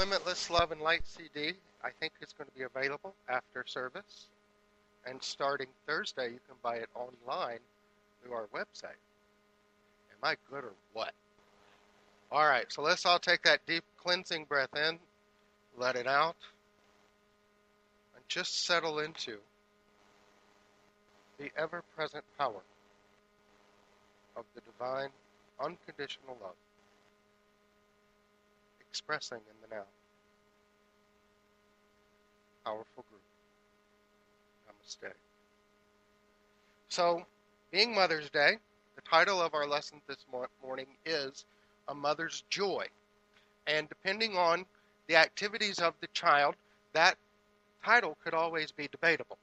Limitless Love and Light CD, I think, is going to be available after service. And starting Thursday, you can buy it online through our website. Am I good or what? All right, so let's all take that deep cleansing breath in, let it out, and just settle into the ever present power of the divine unconditional love expressing in the now. Powerful group. Namaste. So, being Mother's Day, the title of our lesson this morning is A Mother's Joy. And depending on the activities of the child, that title could always be debatable.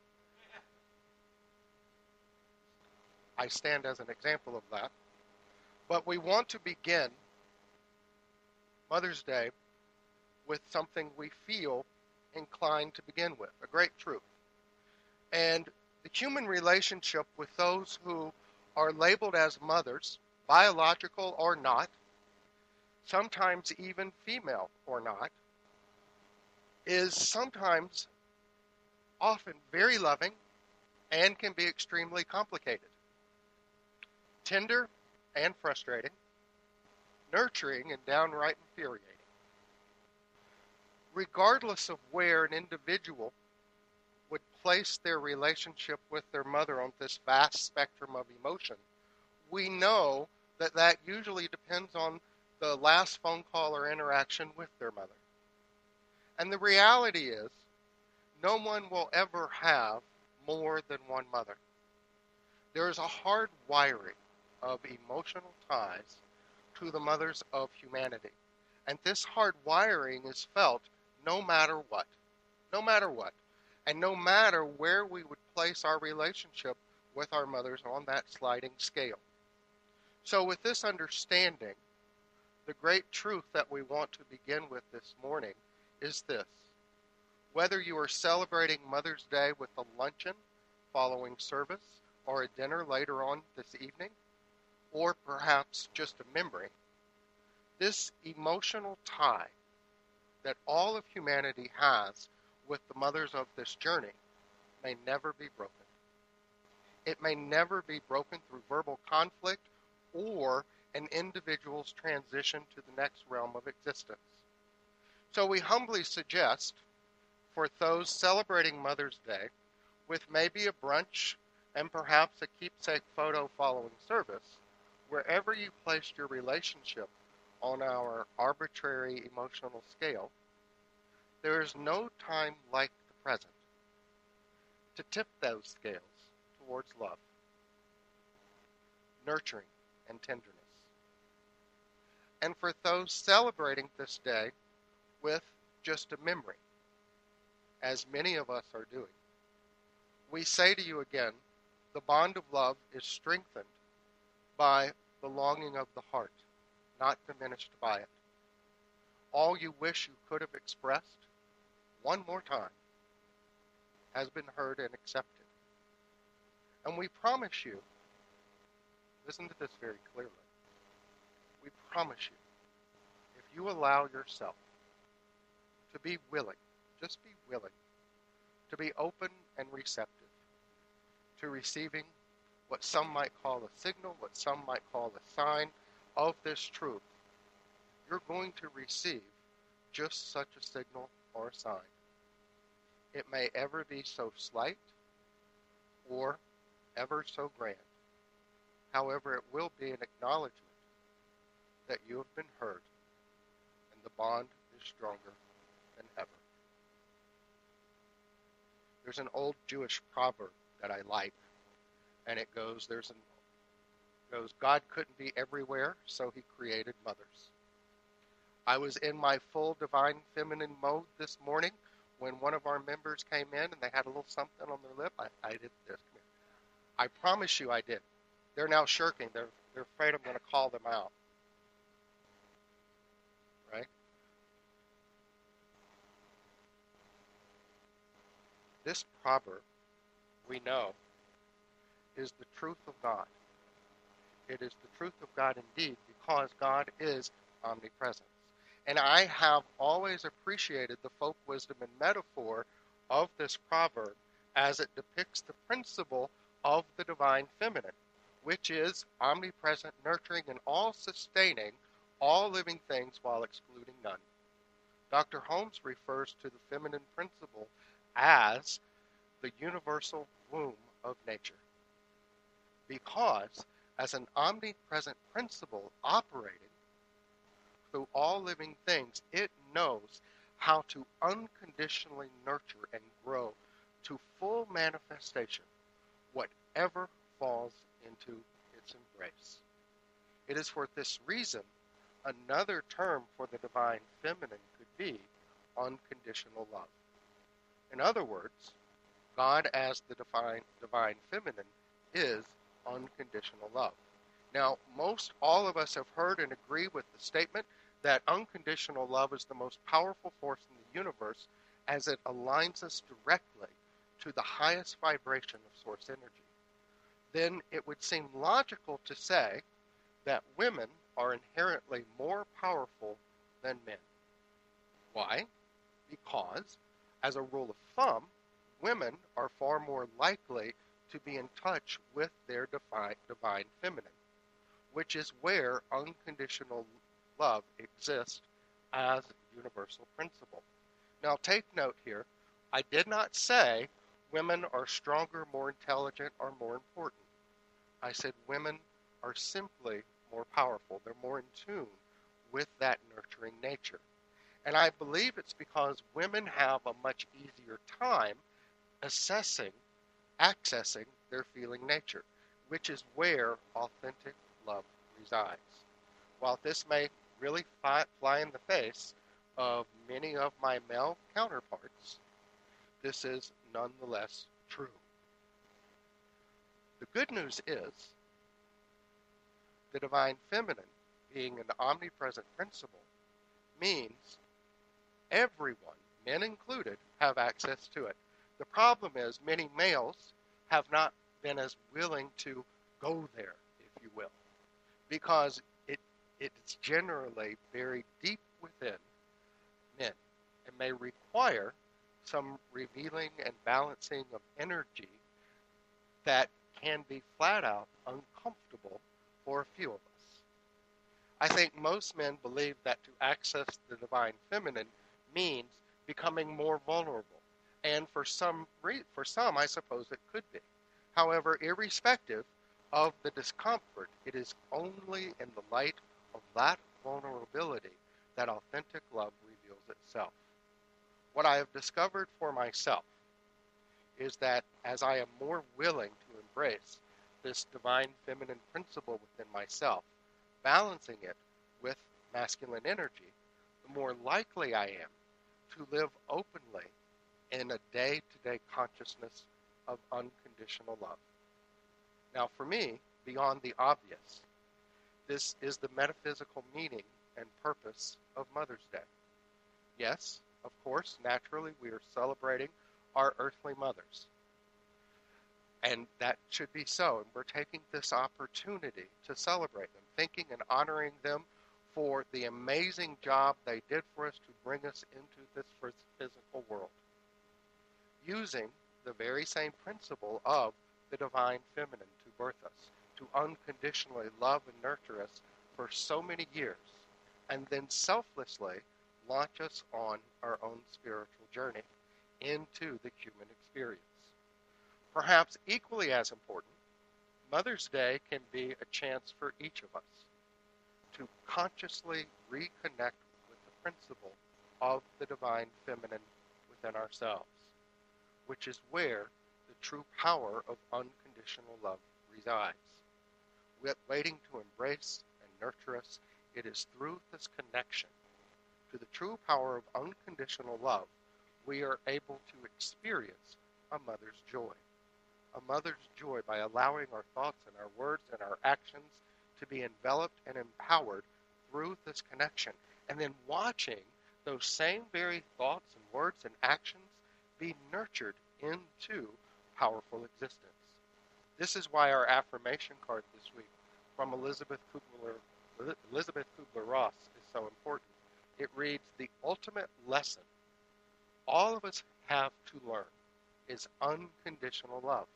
I stand as an example of that. But we want to begin Mother's Day with something we feel inclined to begin with, a great truth. And the human relationship with those who are labeled as mothers, biological or not, sometimes even female or not, is sometimes often very loving and can be extremely complicated. Tender and frustrating, nurturing and downright infuriating. Regardless of where an individual would place their relationship with their mother on this vast spectrum of emotion, we know that that usually depends on the last phone call or interaction with their mother. And the reality is, no one will ever have more than one mother. There is a hard wiring of emotional ties to the mothers of humanity. And this hard wiring is felt no matter what. No matter what. And no matter where we would place our relationship with our mothers on that sliding scale. So, with this understanding, the great truth that we want to begin with this morning is this. Whether you are celebrating Mother's Day with a luncheon following service or a dinner later on this evening, or perhaps just a memory, this emotional tie that all of humanity has with the mothers of this journey may never be broken. It may never be broken through verbal conflict or an individual's transition to the next realm of existence. So we humbly suggest for those celebrating Mother's Day, with maybe a brunch and perhaps a keepsake photo following service, wherever you placed your relationship on our arbitrary emotional scale, there is no time like the present to tip those scales towards love, nurturing, and tenderness. And for those celebrating this day with just a memory, as many of us are doing, we say to you again the bond of love is strengthened by the longing of the heart, not diminished by it. All you wish you could have expressed, one more time, has been heard and accepted. And we promise you, listen to this very clearly, we promise you, if you allow yourself to be willing, just be willing, to be open and receptive to receiving what some might call a signal, what some might call a sign of this truth, you're going to receive just such a signal or a sign. It may ever be so slight or ever so grand. However, it will be an acknowledgement that you have been heard and the bond is stronger than ever. There's an old Jewish proverb that I like and it goes there's an goes God couldn't be everywhere, so he created mothers. I was in my full divine feminine mode this morning when one of our members came in and they had a little something on their lip. I, I did this. I promise you I did. They're now shirking. They're they're afraid I'm going to call them out. Right? This proverb, we know, is the truth of God. It is the truth of God indeed because God is omnipresent. And I have always appreciated the folk wisdom and metaphor of this proverb as it depicts the principle of the divine feminine, which is omnipresent, nurturing, and all sustaining all living things while excluding none. Dr. Holmes refers to the feminine principle as the universal womb of nature. Because, as an omnipresent principle operating through all living things, it knows how to unconditionally nurture and grow to full manifestation whatever falls into its embrace. It is for this reason another term for the divine feminine could be unconditional love. In other words, God as the divine, divine feminine is unconditional love. Now, most all of us have heard and agree with the statement that unconditional love is the most powerful force in the universe as it aligns us directly to the highest vibration of source energy. Then it would seem logical to say that women are inherently more powerful than men. Why? Because, as a rule of thumb, women are far more likely to be in touch with their divine, divine feminine, which is where unconditional love exists as a universal principle. Now, take note here, I did not say women are stronger, more intelligent, or more important. I said women are simply more powerful. They're more in tune with that nurturing nature. And I believe it's because women have a much easier time assessing, accessing their feeling nature, which is where authentic love resides. While this may really fly, fly in the face of many of my male counterparts, this is nonetheless true. The good news is the divine feminine, being an omnipresent principle, means everyone, men included, have access to it. The problem is many males have not been as willing to go there, if you will, because it it's generally very deep within men and may require some revealing and balancing of energy that can be flat out uncomfortable for a few of us. I think most men believe that to access the divine feminine means becoming more vulnerable. And for some for some I suppose it could be. However, irrespective of the discomfort, it is only in the light of that vulnerability that authentic love reveals itself. What I have discovered for myself is that as I am more willing to embrace this divine feminine principle within myself, balancing it with masculine energy, the more likely I am to live openly in a day to day consciousness of unconditional love. Now, for me, beyond the obvious, this is the metaphysical meaning and purpose of Mother's Day. Yes, of course, naturally, we are celebrating our earthly mothers. And that should be so. And we're taking this opportunity to celebrate them, thanking and honoring them for the amazing job they did for us to bring us into this physical world. Using the very same principle of the divine feminine to birth us, to unconditionally love and nurture us for so many years, and then selflessly launch us on our own spiritual journey into the human experience. Perhaps equally as important, Mother's Day can be a chance for each of us to consciously reconnect with the principle of the divine feminine within ourselves, which is where the true power of unconditional love resides. Waiting to embrace and nurture us, it is through this connection to the true power of unconditional love we are able to experience a mother's joy a mother's joy by allowing our thoughts and our words and our actions to be enveloped and empowered through this connection. And then watching those same very thoughts and words and actions be nurtured into powerful existence. This is why our affirmation card this week from Elizabeth Kubler, Elizabeth Kubler-Ross is so important it reads The ultimate lesson all of us have to learn is unconditional love,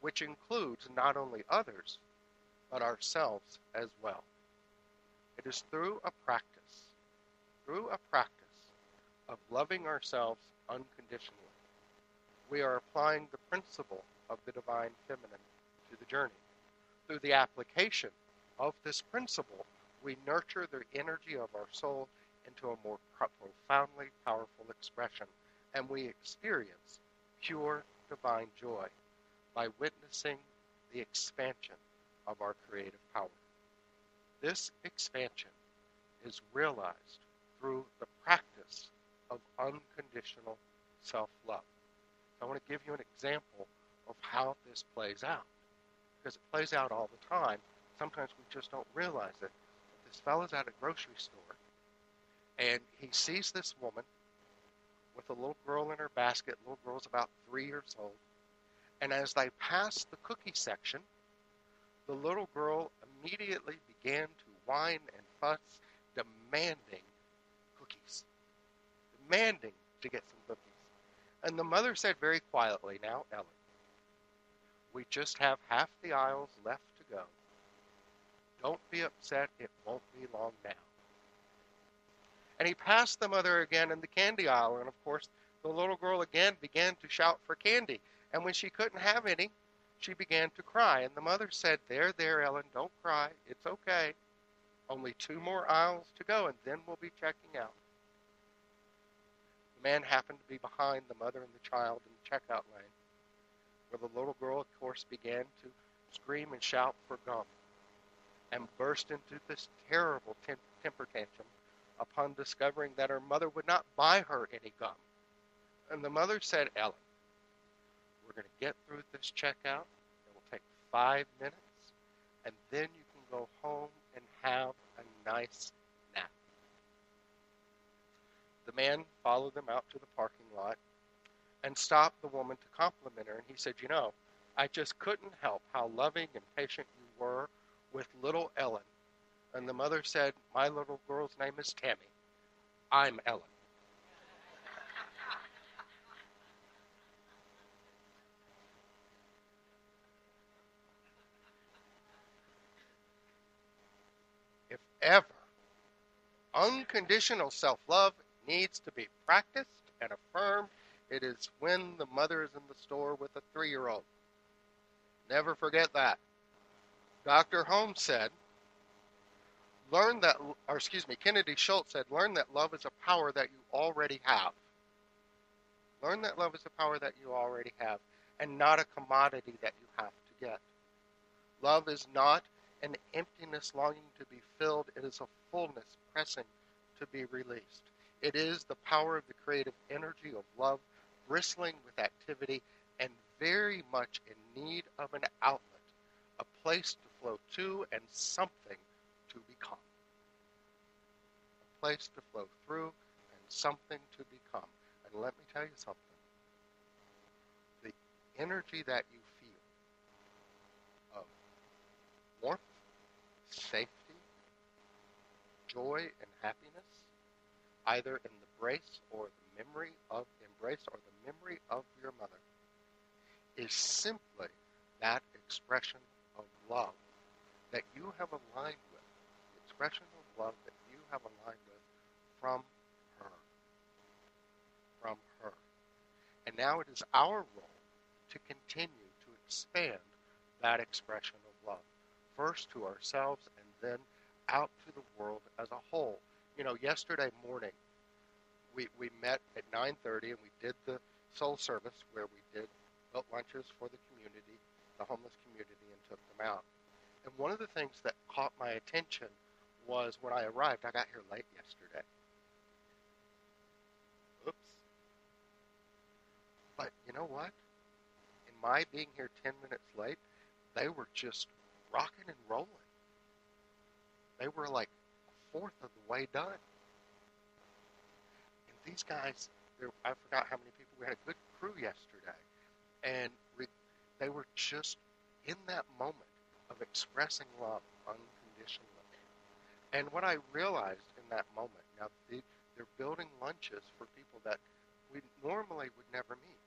which includes not only others, but ourselves as well. It is through a practice, through a practice of loving ourselves unconditionally, we are applying the principle of the divine feminine to the journey. Through the application of this principle, we nurture the energy of our soul into a more profoundly powerful expression, and we experience pure divine joy by witnessing the expansion of our creative power. This expansion is realized through the practice of unconditional self love. I want to give you an example of how this plays out because it plays out all the time. Sometimes we just don't realize it. This fellow's at a grocery store and he sees this woman with a little girl in her basket. Little girl's about three years old. And as they pass the cookie section, the little girl immediately began to whine and fuss, demanding. Demanding to get some cookies. And the mother said very quietly, Now, Ellen, we just have half the aisles left to go. Don't be upset, it won't be long now. And he passed the mother again in the candy aisle, and of course, the little girl again began to shout for candy. And when she couldn't have any, she began to cry. And the mother said, There, there, Ellen, don't cry. It's okay. Only two more aisles to go, and then we'll be checking out. The man happened to be behind the mother and the child in the checkout lane, where the little girl, of course, began to scream and shout for gum and burst into this terrible temper tantrum upon discovering that her mother would not buy her any gum. And the mother said, Ellen, we're going to get through this checkout. It will take five minutes, and then you can go home and have a nice. The man followed them out to the parking lot and stopped the woman to compliment her. And he said, You know, I just couldn't help how loving and patient you were with little Ellen and the mother said, My little girl's name is Tammy. I'm Ellen. if ever, unconditional self love needs to be practiced and affirmed, it is when the mother is in the store with a three year old. Never forget that. Dr. Holmes said, learn that, or excuse me, Kennedy Shultz said, learn that love is a power that you already have. Learn that love is a power that you already have and not a commodity that you have to get. Love is not an emptiness longing to be filled, it is a fullness pressing to be released. It is the power of the creative energy of love, bristling with activity and very much in need of an outlet, a place to flow to and something to become. A place to flow through and something to become. And let me tell you something. The energy that you feel of warmth, safety, joy, and happiness, either in the brace or the memory of embrace or the memory of your mother, is simply that expression of love that you have aligned with, the expression of love that you have aligned with from her. From her. And now it is our role to continue to expand that expression of love, first to ourselves and then out to the world as a whole. You know, yesterday morning, we, we met at 9.30 and we did the soul service where we did built lunches for the community, the homeless community, and took them out. And one of the things that caught my attention was when I arrived. I got here late yesterday. Oops. But you know what? In my being here 10 minutes late, they were just rocking and rolling. They were like fourth of the way done. And these guys, I forgot how many people, we had a good crew yesterday. And re, they were just in that moment of expressing love unconditionally. And what I realized in that moment, Now, they, they're building lunches for people that we normally would never meet.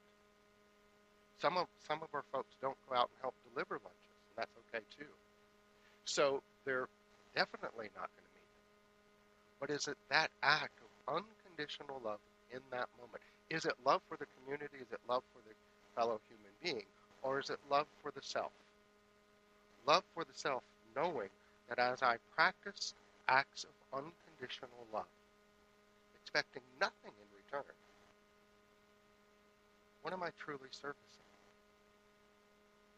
Some of some of our folks don't go out and help deliver lunches, and that's okay too. So they're definitely not going. But is it that act of unconditional love in that moment? Is it love for the community? Is it love for the fellow human being? Or is it love for the self? Love for the self, knowing that as I practice acts of unconditional love, expecting nothing in return, what am I truly servicing?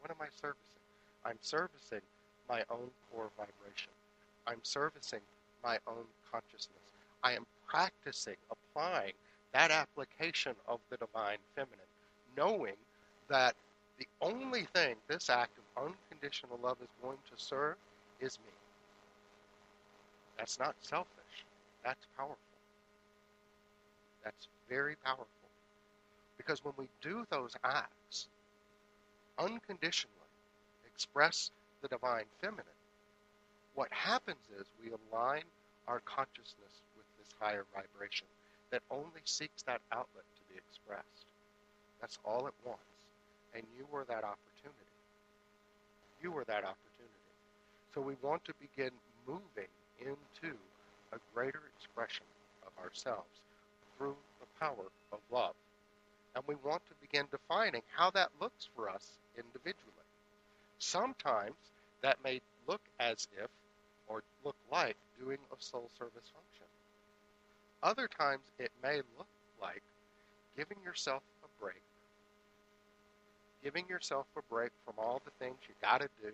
What am I servicing? I'm servicing my own core vibration. I'm servicing my own consciousness. I am practicing applying that application of the divine feminine, knowing that the only thing this act of unconditional love is going to serve is me. That's not selfish. That's powerful. That's very powerful. Because when we do those acts, unconditionally express the divine feminine, what happens is we align our consciousness with this higher vibration that only seeks that outlet to be expressed. That's all it wants. And you were that opportunity. You were that opportunity. So we want to begin moving into a greater expression of ourselves through the power of love. And we want to begin defining how that looks for us individually. Sometimes that may look as if or look like doing a soul service function. Other times it may look like giving yourself a break, giving yourself a break from all the things you got to do,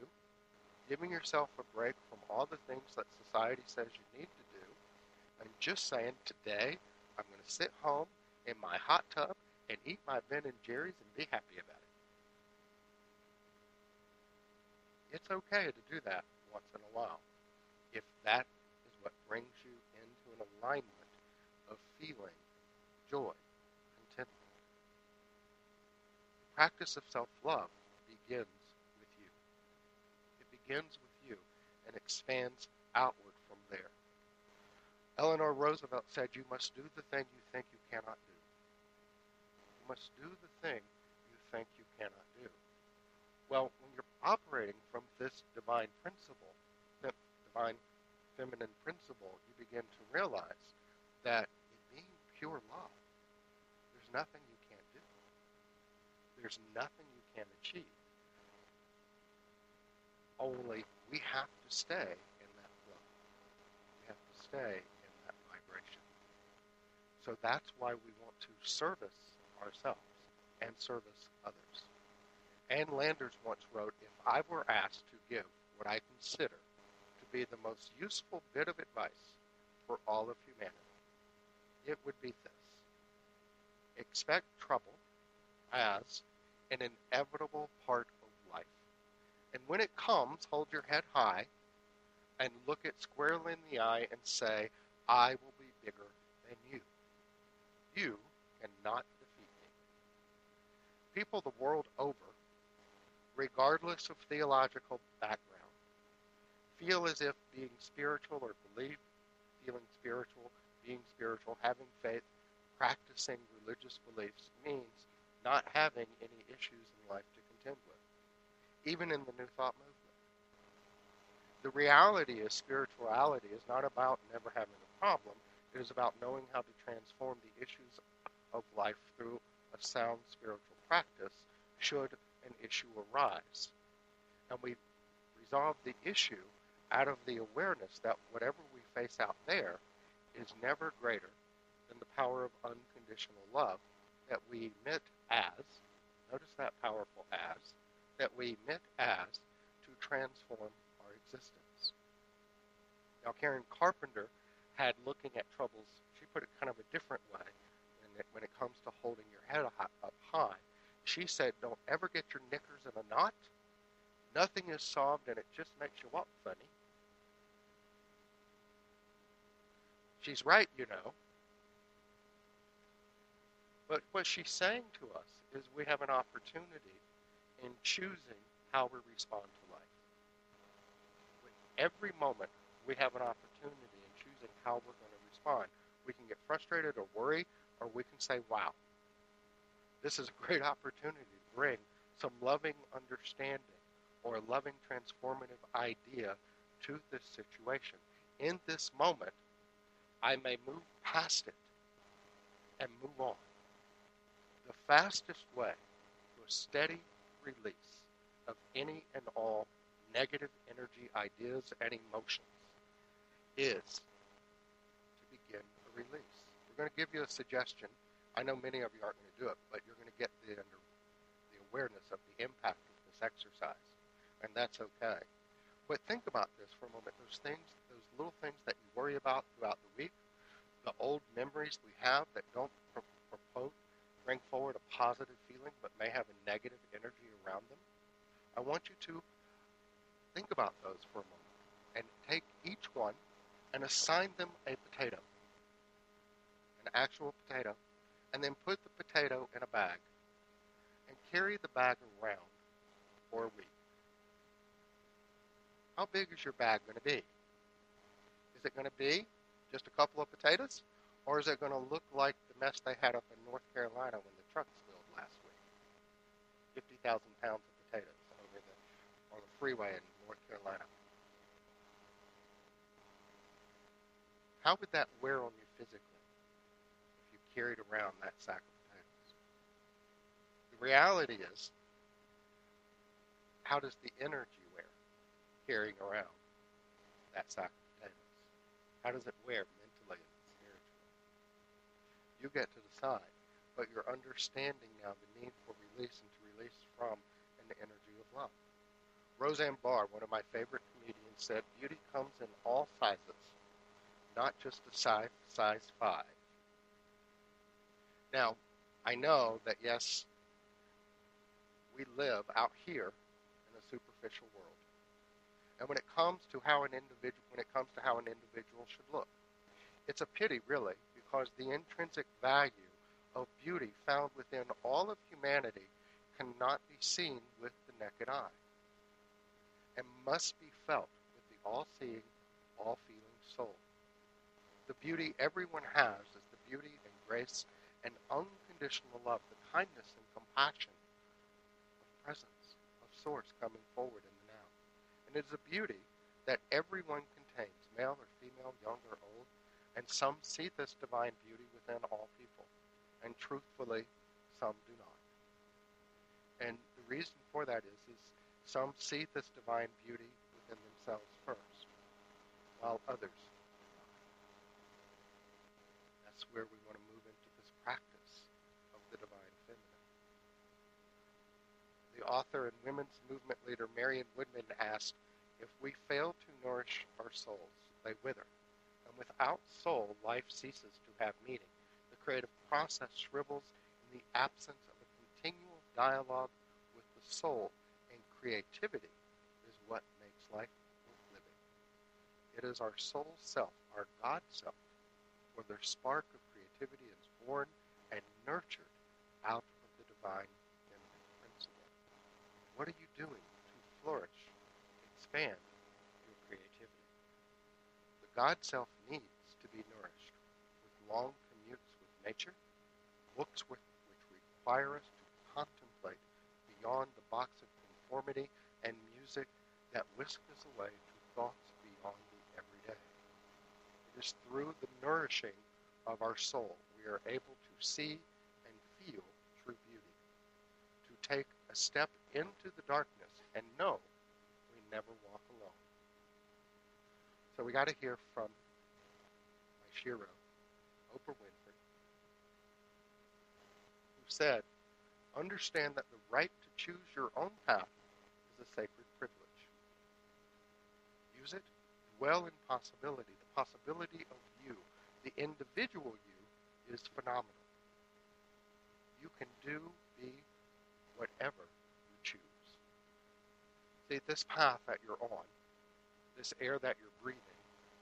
giving yourself a break from all the things that society says you need to do, and just saying, today I'm going to sit home in my hot tub and eat my Ben and Jerry's and be happy about it. It's okay to do that once in a while if that is what brings you into an alignment of feeling joy, contentment. The practice of self love begins with you. It begins with you and expands outward from there. Eleanor Roosevelt said, You must do the thing you think you cannot do. You must do the thing you think you cannot do. Well, when you're operating from this divine principle, divine feminine principle, you begin to realize that in being pure love, there's nothing you can't do. There's nothing you can't achieve. Only we have to stay in that flow. We have to stay in that vibration. So that's why we want to service ourselves and service others. Ann Landers once wrote, If I were asked to give what I consider be the most useful bit of advice for all of humanity, it would be this expect trouble as an inevitable part of life. And when it comes, hold your head high and look it squarely in the eye and say, I will be bigger than you. You cannot defeat me. People the world over, regardless of theological background, feel as if being spiritual or believe feeling spiritual, being spiritual, having faith, practicing religious beliefs means not having any issues in life to contend with, even in the New Thought movement. The reality is spirituality is not about never having a problem. It is about knowing how to transform the issues of life through a sound spiritual practice should an issue arise. And we resolve the issue out of the awareness that whatever we face out there is never greater than the power of unconditional love that we emit as, notice that powerful as, that we emit as to transform our existence. Now, Karen Carpenter had looking at troubles, she put it kind of a different way when it, when it comes to holding your head up high. She said, don't ever get your knickers in a knot. Nothing is solved and it just makes you walk funny. She's right, you know. But what she's saying to us is we have an opportunity in choosing how we respond to life. With every moment, we have an opportunity in choosing how we're going to respond. We can get frustrated or worry, or we can say, wow, this is a great opportunity to bring some loving understanding or a loving transformative idea to this situation. In this moment, I may move past it and move on. The fastest way to a steady release of any and all negative energy, ideas, and emotions is to begin a release. We're going to give you a suggestion. I know many of you aren't going to do it, but you're going to get the, under, the awareness of the impact of this exercise, and that's okay. But think about this for a moment. Those things, those little things that you worry about throughout the week, the old memories we have that don't propose, bring forward a positive feeling but may have a negative energy around them. I want you to think about those for a moment and take each one and assign them a potato, an actual potato, and then put the potato in a bag and carry the bag around for a week. How big is your bag going to be? Is it going to be just a couple of potatoes? Or is it going to look like the mess they had up in North Carolina when the truck spilled last week? 50,000 pounds of potatoes over the, on the freeway in North Carolina. How would that wear on you physically if you carried around that sack of potatoes? The reality is, how does the energy carrying around that potatoes? How does it wear mentally and spiritually? You get to decide, but you're understanding now the need for release and to release from an energy of love. Roseanne Barr, one of my favorite comedians, said, Beauty comes in all sizes not just a size, size 5. Now, I know that yes, we live out here in a superficial. And when it comes to how an individual when it comes to how an individual should look, it's a pity really because the intrinsic value of beauty found within all of humanity cannot be seen with the naked eye and must be felt with the all-seeing, all-feeling soul. The beauty everyone has is the beauty and grace and unconditional love, the kindness and compassion of presence, of source coming forward. And it is a beauty that everyone contains, male or female, young or old, and some see this divine beauty within all people, and truthfully, some do not. And the reason for that is, is some see this divine beauty within themselves first, while others That's where we want to move into this practice of the divine feminine. The author and women's movement leader Marion Woodman asked, if we fail to nourish our souls, they wither. And without soul, life ceases to have meaning. The creative process shrivels in the absence of a continual dialogue with the soul, and creativity is what makes life worth living. It is our soul self, our God self, where the spark of creativity is born and nurtured out of the divine. What are you doing to flourish, expand your creativity? The God self needs to be nourished with long commutes with nature, books with, which require us to contemplate beyond the box of conformity, and music that whisks us away to thoughts beyond the everyday. It is through the nourishing of our soul we are able to see and feel true beauty, to take a step into the darkness and know we never walk alone. So we got to hear from my shero, Oprah Winfrey, who said, understand that the right to choose your own path is a sacred privilege. Use it, dwell in possibility, the possibility of you the individual you is phenomenal. You can do, be, whatever. See, this path that you're on, this air that you're breathing,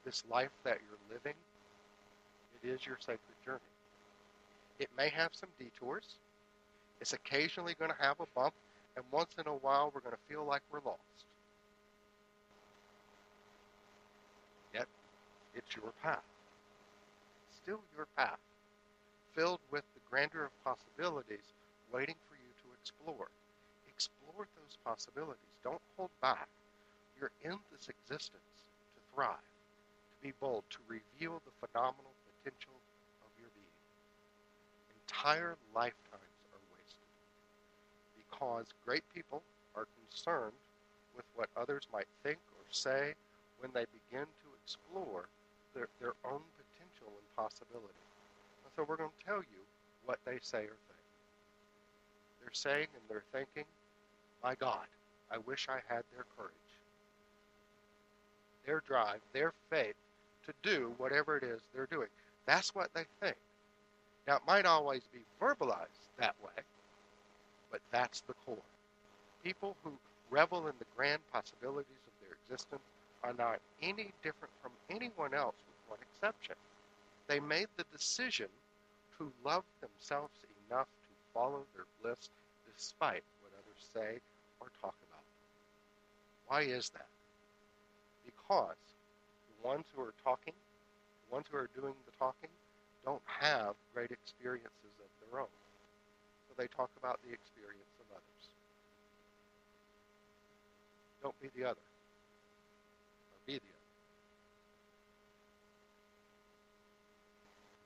this life that you're living, it is your sacred journey. It may have some detours. It's occasionally going to have a bump, and once in a while we're going to feel like we're lost. Yet, it's your path still your path, filled with the grandeur of possibilities waiting for you to explore. Those possibilities. Don't hold back. You're in this existence to thrive, to be bold, to reveal the phenomenal potential of your being. Entire lifetimes are wasted because great people are concerned with what others might think or say when they begin to explore their, their own potential and possibility. And so we're going to tell you what they say or think. They're saying and they're thinking, my God, I wish I had their courage, their drive, their faith to do whatever it is they're doing. That's what they think. Now, it might always be verbalized that way, but that's the core. People who revel in the grand possibilities of their existence are not any different from anyone else with one exception. They made the decision to love themselves enough to follow their bliss despite what others say or talk about. Why is that? Because the ones who are talking, the ones who are doing the talking, don't have great experiences of their own. So they talk about the experience of others. Don't be the other be the other.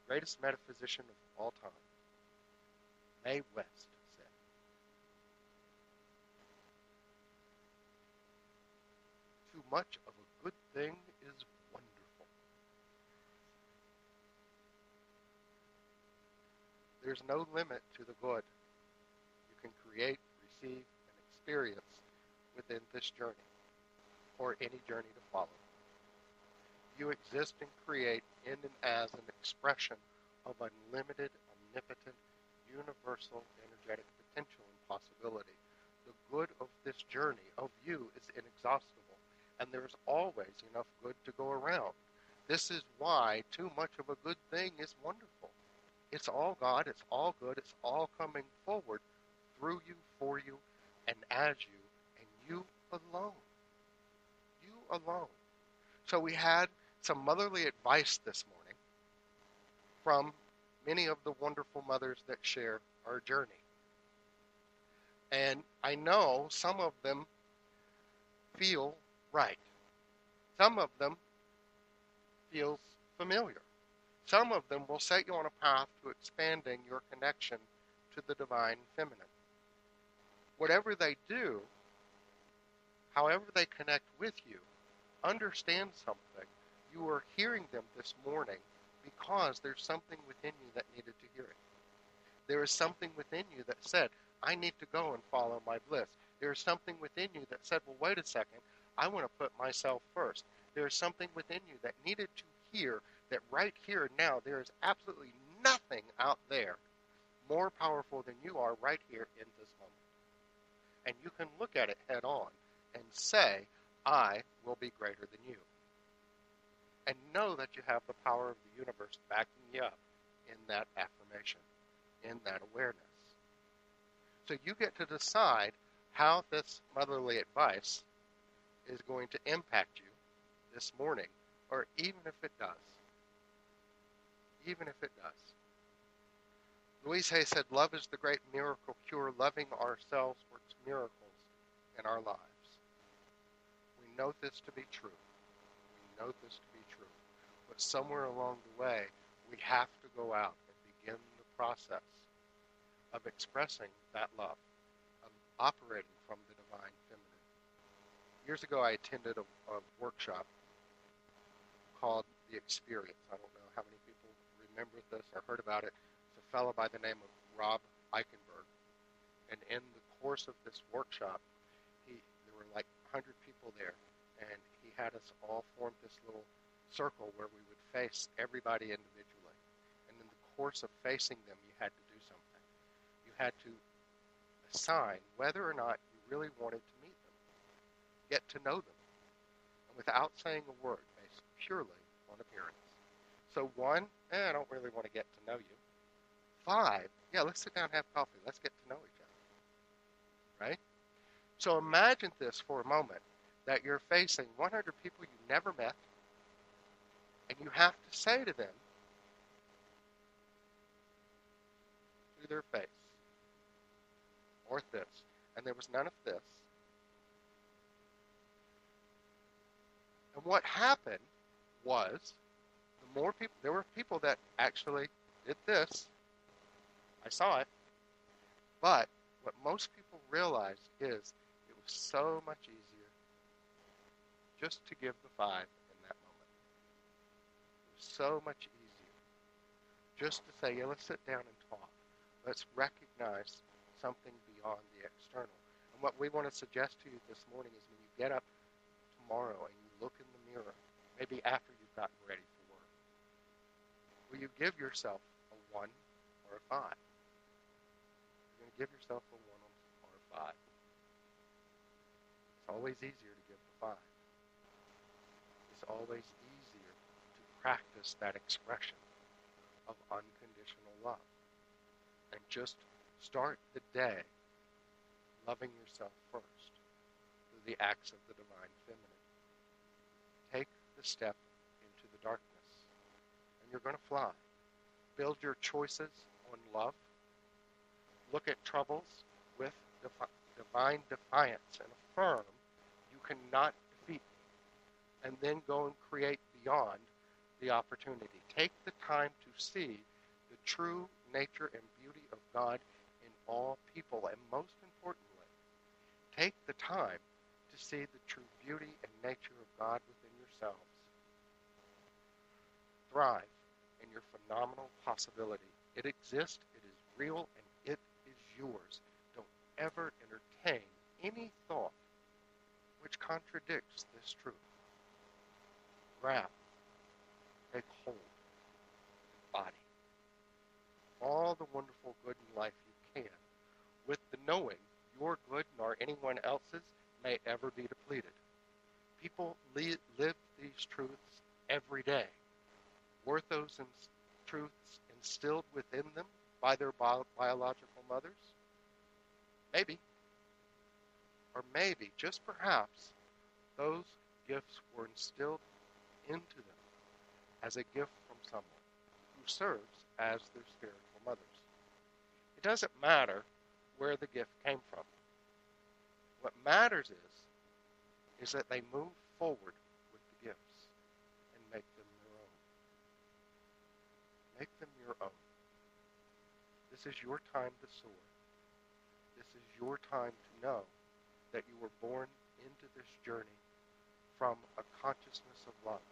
Greatest metaphysician of all time, Mae West, said, Too much of a good thing is wonderful. There's no limit to the good you can create, receive, and experience within this journey or any journey to follow. You exist and create in and as an expression of unlimited, omnipotent, universal, energetic potential and possibility. The good of this journey of you is inexhaustible, and there's always enough good to go around. This is why too much of a good thing is wonderful. It's all God, it's all good, it's all coming forward through you, for you, and as you, and you alone You alone. So we had some motherly advice this morning from many of the wonderful mothers that share our journey. And I know some of them feel right. Some of them feels familiar. Some of them will set you on a path to expanding your connection to the divine feminine. Whatever they do, however they connect with you, understand something. You are hearing them this morning because there's something within you that needed to hear it. There is something within you that said, I need to go and follow my bliss. There is something within you that said, well, wait a second, I want to put myself first. There is something within you that needed to hear that right here now there is absolutely nothing out there more powerful than you are right here in this moment. And you can look at it head on and say, I will be greater than you. And know that you have the power of the universe backing you up in that affirmation, in that awareness. So you get to decide how this motherly advice is going to impact you this morning, or even if it does. Even if it does. Louise Hay said, Love is the great miracle cure. Loving ourselves works miracles in our lives We know this to be true. We know this to be true. But somewhere along the way, we have to go out and begin the process of expressing that love, of operating from the divine. Years ago, I attended a, a workshop called The Experience. I don't know how many people remember this or heard about it. It's a fellow by the name of Rob Eichenberg. And in the course of this workshop, he there were like 100 people there, and he had us all form this little circle where we would face everybody individually. And in the course of facing them, you had to do something. You had to assign whether or not you really wanted to meet get to know them, and without saying a word, based purely on appearance. So one, eh, I don't really want to get to know you. Five, yeah, let's sit down and have coffee. Let's get to know each other. Right? So imagine this for a moment that you're facing 100 people you never met, and you have to say to them, to their face. Or this. And there was none of this. And what happened was the more people, there were people that actually did this. I saw it. But what most people realized is it was so much easier just to give the five in that moment. It was so much easier just to say, yeah, let's sit down and talk. Let's recognize something beyond the external. And what we want to suggest to you this morning is when you get up tomorrow and look in the mirror, maybe after you've gotten ready for work, will you give yourself a one or a five? You're going to give yourself a one or a five. It's always easier to give the five. It's always easier to practice that expression of unconditional love. And just start the day loving yourself first through the acts of the divine feminine. The step into the darkness, and you're going to fly. Build your choices on love. Look at troubles with defi- divine defiance and affirm you cannot defeat me. And then go and create beyond the opportunity. Take the time to see the true nature and beauty of God in all people, and most importantly, take the time to see the true beauty and nature of God within yourselves. Thrive in your phenomenal possibility. It exists, it is real, and it is yours. Don't ever entertain any thought which contradicts this truth. Grab, take hold, body all the wonderful good in life you can, with the knowing your good nor anyone else's may ever be depleted. People live these truths every day. Were those truths instilled within them by their bio- biological mothers? Maybe. Or maybe, just perhaps, those gifts were instilled into them as a gift from someone who serves as their spiritual mothers. It doesn't matter where the gift came from. What matters is is that they move forward with the gifts and make them their own. Make them your own. This is your time to soar. This is your time to know that you were born into this journey from a consciousness of love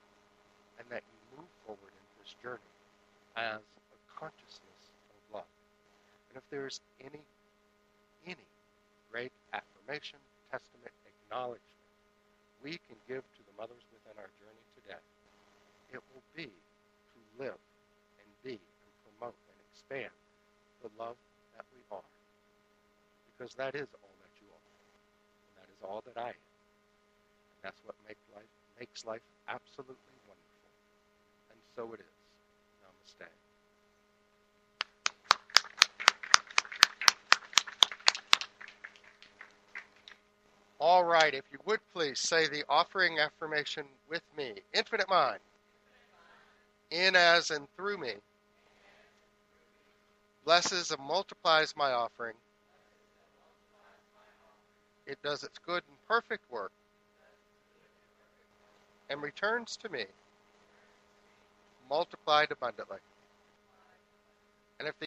and that you move forward in this journey as a consciousness of love. And if there's any any great affirmation, testament, acknowledgement we can give to the mothers within our journey today, it will be to live and be and promote and expand the love that we are. Because that is all that you are. And that is all that I am. And that's what make life, makes life absolutely wonderful. And so it is. Namaste. All right, if you would please say the offering affirmation with me. Infinite mind, in, as, and through me, blesses and multiplies my offering. It does its good and perfect work and returns to me multiplied abundantly. And if the